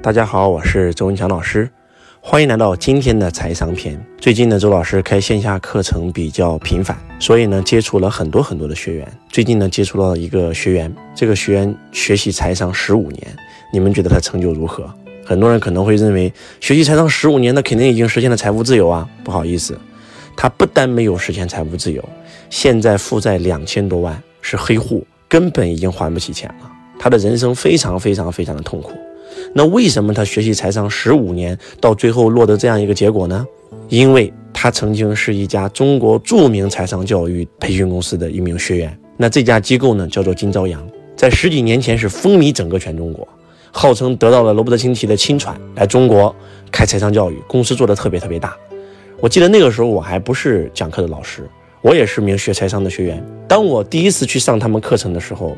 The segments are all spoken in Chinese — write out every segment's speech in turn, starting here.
大家好，我是周文强老师，欢迎来到今天的财商篇。最近呢，周老师开线下课程比较频繁，所以呢，接触了很多很多的学员。最近呢，接触到一个学员，这个学员学习财商十五年，你们觉得他成就如何？很多人可能会认为，学习财商十五年，那肯定已经实现了财务自由啊。不好意思，他不但没有实现财务自由，现在负债两千多万，是黑户，根本已经还不起钱了。他的人生非常非常非常的痛苦。那为什么他学习财商十五年，到最后落得这样一个结果呢？因为他曾经是一家中国著名财商教育培训公司的一名学员。那这家机构呢，叫做金朝阳，在十几年前是风靡整个全中国，号称得到了罗伯特清崎的亲传，来中国开财商教育公司，做的特别特别大。我记得那个时候我还不是讲课的老师，我也是名学财商的学员。当我第一次去上他们课程的时候，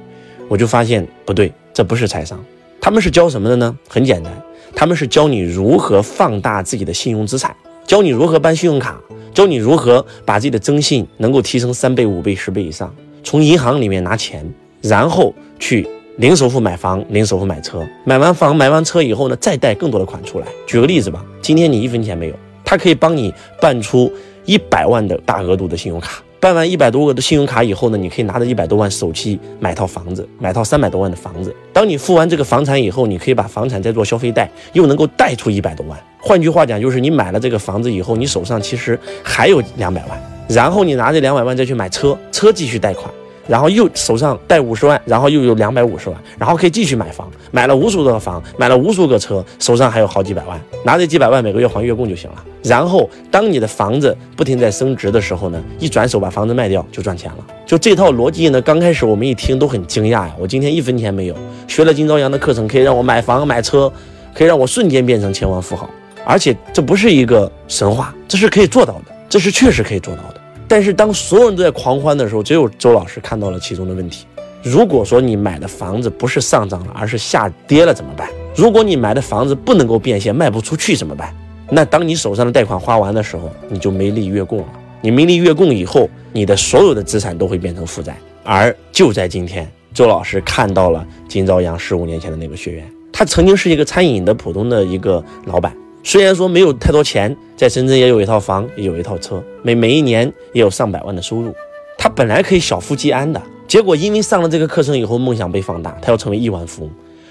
我就发现不对，这不是财商。他们是教什么的呢？很简单，他们是教你如何放大自己的信用资产，教你如何办信用卡，教你如何把自己的征信能够提升三倍、五倍、十倍以上，从银行里面拿钱，然后去零首付买房、零首付买车，买完房、买完车以后呢，再贷更多的款出来。举个例子吧，今天你一分钱没有，他可以帮你办出一百万的大额度的信用卡。办完一百多个的信用卡以后呢，你可以拿着一百多万首期买套房子，买套三百多万的房子。当你付完这个房产以后，你可以把房产再做消费贷，又能够贷出一百多万。换句话讲，就是你买了这个房子以后，你手上其实还有两百万，然后你拿这两百万再去买车，车继续贷款。然后又手上贷五十万，然后又有两百五十万，然后可以继续买房，买了无数个房，买了无数个车，手上还有好几百万，拿这几百万每个月还月供就行了。然后当你的房子不停在升值的时候呢，一转手把房子卖掉就赚钱了。就这套逻辑呢，刚开始我们一听都很惊讶呀。我今天一分钱没有，学了金朝阳的课程，可以让我买房买车，可以让我瞬间变成千万富豪，而且这不是一个神话，这是可以做到的，这是确实可以做到的。但是当所有人都在狂欢的时候，只有周老师看到了其中的问题。如果说你买的房子不是上涨了，而是下跌了怎么办？如果你买的房子不能够变现，卖不出去怎么办？那当你手上的贷款花完的时候，你就没利月供了。你没利月供以后，你的所有的资产都会变成负债。而就在今天，周老师看到了金朝阳十五年前的那个学员，他曾经是一个餐饮的普通的一个老板。虽然说没有太多钱，在深圳也有一套房，也有一套车，每每一年也有上百万的收入。他本来可以小富即安的，结果因为上了这个课程以后，梦想被放大，他要成为亿万富翁。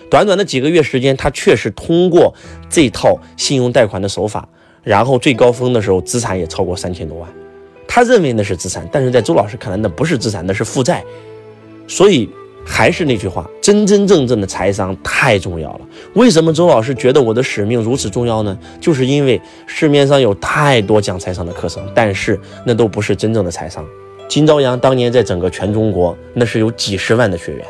短短的几个月时间，他确实通过这套信用贷款的手法，然后最高峰的时候，资产也超过三千多万。他认为那是资产，但是在周老师看来，那不是资产，那是负债。所以。还是那句话，真真正正的财商太重要了。为什么周老师觉得我的使命如此重要呢？就是因为市面上有太多讲财商的课程，但是那都不是真正的财商。金朝阳当年在整个全中国那是有几十万的学员，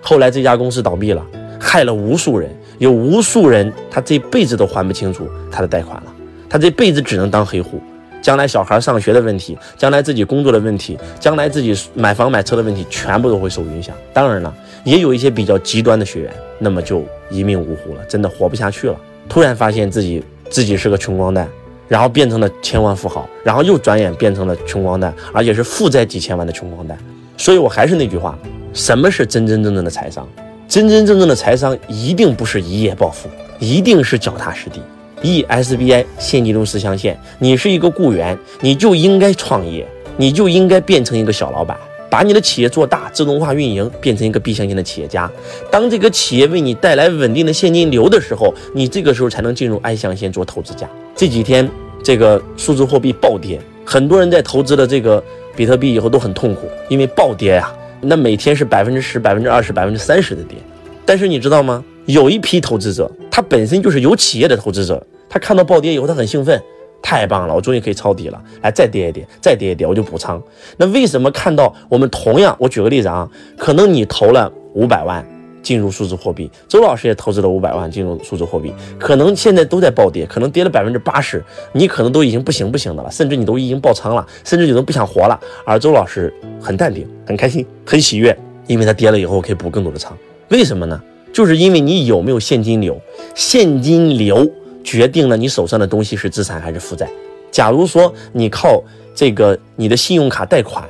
后来这家公司倒闭了，害了无数人，有无数人他这辈子都还不清楚他的贷款了，他这辈子只能当黑户。将来小孩上学的问题，将来自己工作的问题，将来自己买房买车的问题，全部都会受影响。当然了，也有一些比较极端的学员，那么就一命呜呼了，真的活不下去了。突然发现自己自己是个穷光蛋，然后变成了千万富豪，然后又转眼变成了穷光蛋，而且是负债几千万的穷光蛋。所以我还是那句话，什么是真真正正的财商？真真正正的财商一定不是一夜暴富，一定是脚踏实地。eSBI 现金流十象限，你是一个雇员，你就应该创业，你就应该变成一个小老板，把你的企业做大，自动化运营，变成一个 B 象限的企业家。当这个企业为你带来稳定的现金流的时候，你这个时候才能进入 I 象限做投资家。这几天这个数字货币暴跌，很多人在投资了这个比特币以后都很痛苦，因为暴跌呀，那每天是百分之十、百分之二十、百分之三十的跌。但是你知道吗？有一批投资者，他本身就是有企业的投资者，他看到暴跌以后，他很兴奋，太棒了，我终于可以抄底了，来再跌一跌，再跌一跌，我就补仓。那为什么看到我们同样，我举个例子啊，可能你投了五百万进入数字货币，周老师也投资了五百万进入数字货币，可能现在都在暴跌，可能跌了百分之八十，你可能都已经不行不行的了，甚至你都已经爆仓了，甚至你都不想活了，而周老师很淡定，很开心，很喜悦，因为他跌了以后可以补更多的仓，为什么呢？就是因为你有没有现金流，现金流决定了你手上的东西是资产还是负债。假如说你靠这个你的信用卡贷款，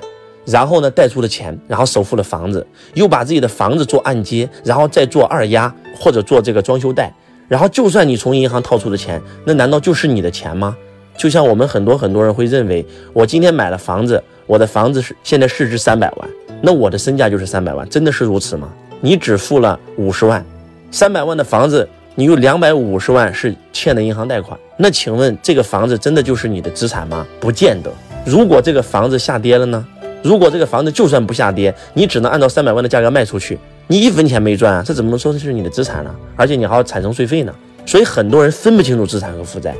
然后呢贷出了钱，然后首付了房子，又把自己的房子做按揭，然后再做二押或者做这个装修贷，然后就算你从银行套出的钱，那难道就是你的钱吗？就像我们很多很多人会认为，我今天买了房子，我的房子是现在市值三百万，那我的身价就是三百万，真的是如此吗？你只付了五十万，三百万的房子，你有两百五十万是欠的银行贷款，那请问这个房子真的就是你的资产吗？不见得。如果这个房子下跌了呢？如果这个房子就算不下跌，你只能按照三百万的价格卖出去，你一分钱没赚啊，这怎么能说这是你的资产呢？而且你还要产生税费呢。所以很多人分不清楚资产和负债，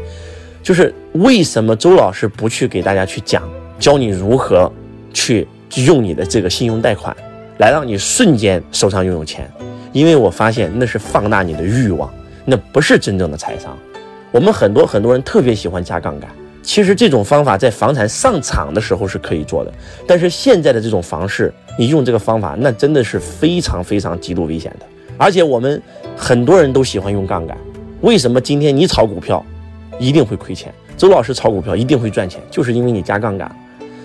就是为什么周老师不去给大家去讲，教你如何去用你的这个信用贷款，来让你瞬间手上拥有钱？因为我发现那是放大你的欲望，那不是真正的财商。我们很多很多人特别喜欢加杠杆。其实这种方法在房产上场的时候是可以做的，但是现在的这种房市，你用这个方法，那真的是非常非常极度危险的。而且我们很多人都喜欢用杠杆，为什么今天你炒股票一定会亏钱？周老师炒股票一定会赚钱，就是因为你加杠杆，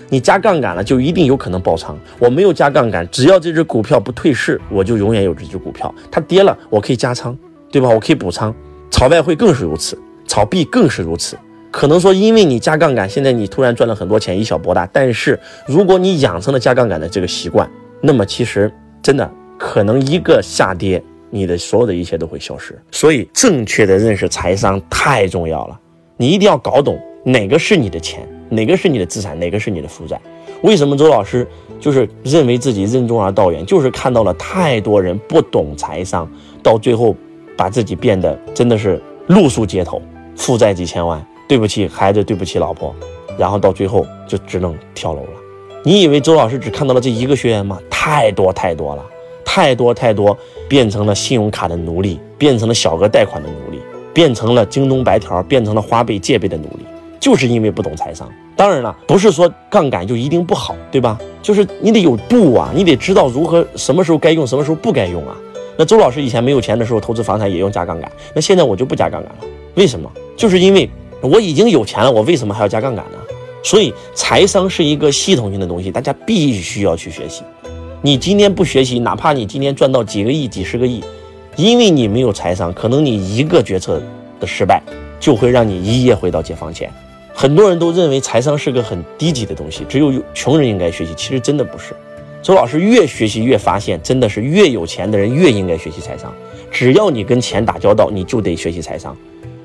你加杠杆了就一定有可能爆仓。我没有加杠杆，只要这只股票不退市，我就永远有这只股票。它跌了，我可以加仓，对吧？我可以补仓。炒外汇更是如此，炒币更是如此。可能说，因为你加杠杆，现在你突然赚了很多钱，以小博大。但是，如果你养成了加杠杆的这个习惯，那么其实真的可能一个下跌，你的所有的一切都会消失。所以，正确的认识财商太重要了。你一定要搞懂哪个是你的钱，哪个是你的资产，哪个是你的负债。为什么周老师就是认为自己任重而道远？就是看到了太多人不懂财商，到最后把自己变得真的是露宿街头，负债几千万。对不起孩子，对不起老婆，然后到最后就只能跳楼了。你以为周老师只看到了这一个学员吗？太多太多了，太多太多，变成了信用卡的奴隶，变成了小额贷款的奴隶，变成了京东白条，变成了花呗借呗的奴隶，就是因为不懂财商。当然了，不是说杠杆就一定不好，对吧？就是你得有度啊，你得知道如何什么时候该用，什么时候不该用啊。那周老师以前没有钱的时候投资房产也用加杠杆，那现在我就不加杠杆了。为什么？就是因为。我已经有钱了，我为什么还要加杠杆呢？所以财商是一个系统性的东西，大家必须要去学习。你今天不学习，哪怕你今天赚到几个亿、几十个亿，因为你没有财商，可能你一个决策的失败，就会让你一夜回到解放前。很多人都认为财商是个很低级的东西，只有穷人应该学习，其实真的不是。周老师越学习越发现，真的是越有钱的人越应该学习财商。只要你跟钱打交道，你就得学习财商，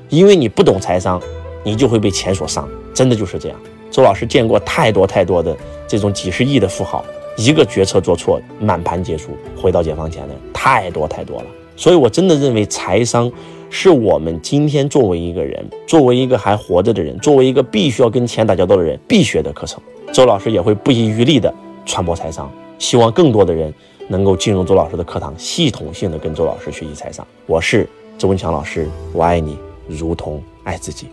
因为你不懂财商。你就会被钱所伤，真的就是这样。周老师见过太多太多的这种几十亿的富豪，一个决策做错，满盘皆输，回到解放前的太多太多了。所以我真的认为财商是我们今天作为一个人，作为一个还活着的人，作为一个必须要跟钱打交道的人必学的课程。周老师也会不遗余力的传播财商，希望更多的人能够进入周老师的课堂，系统性的跟周老师学习财商。我是周文强老师，我爱你如同爱自己。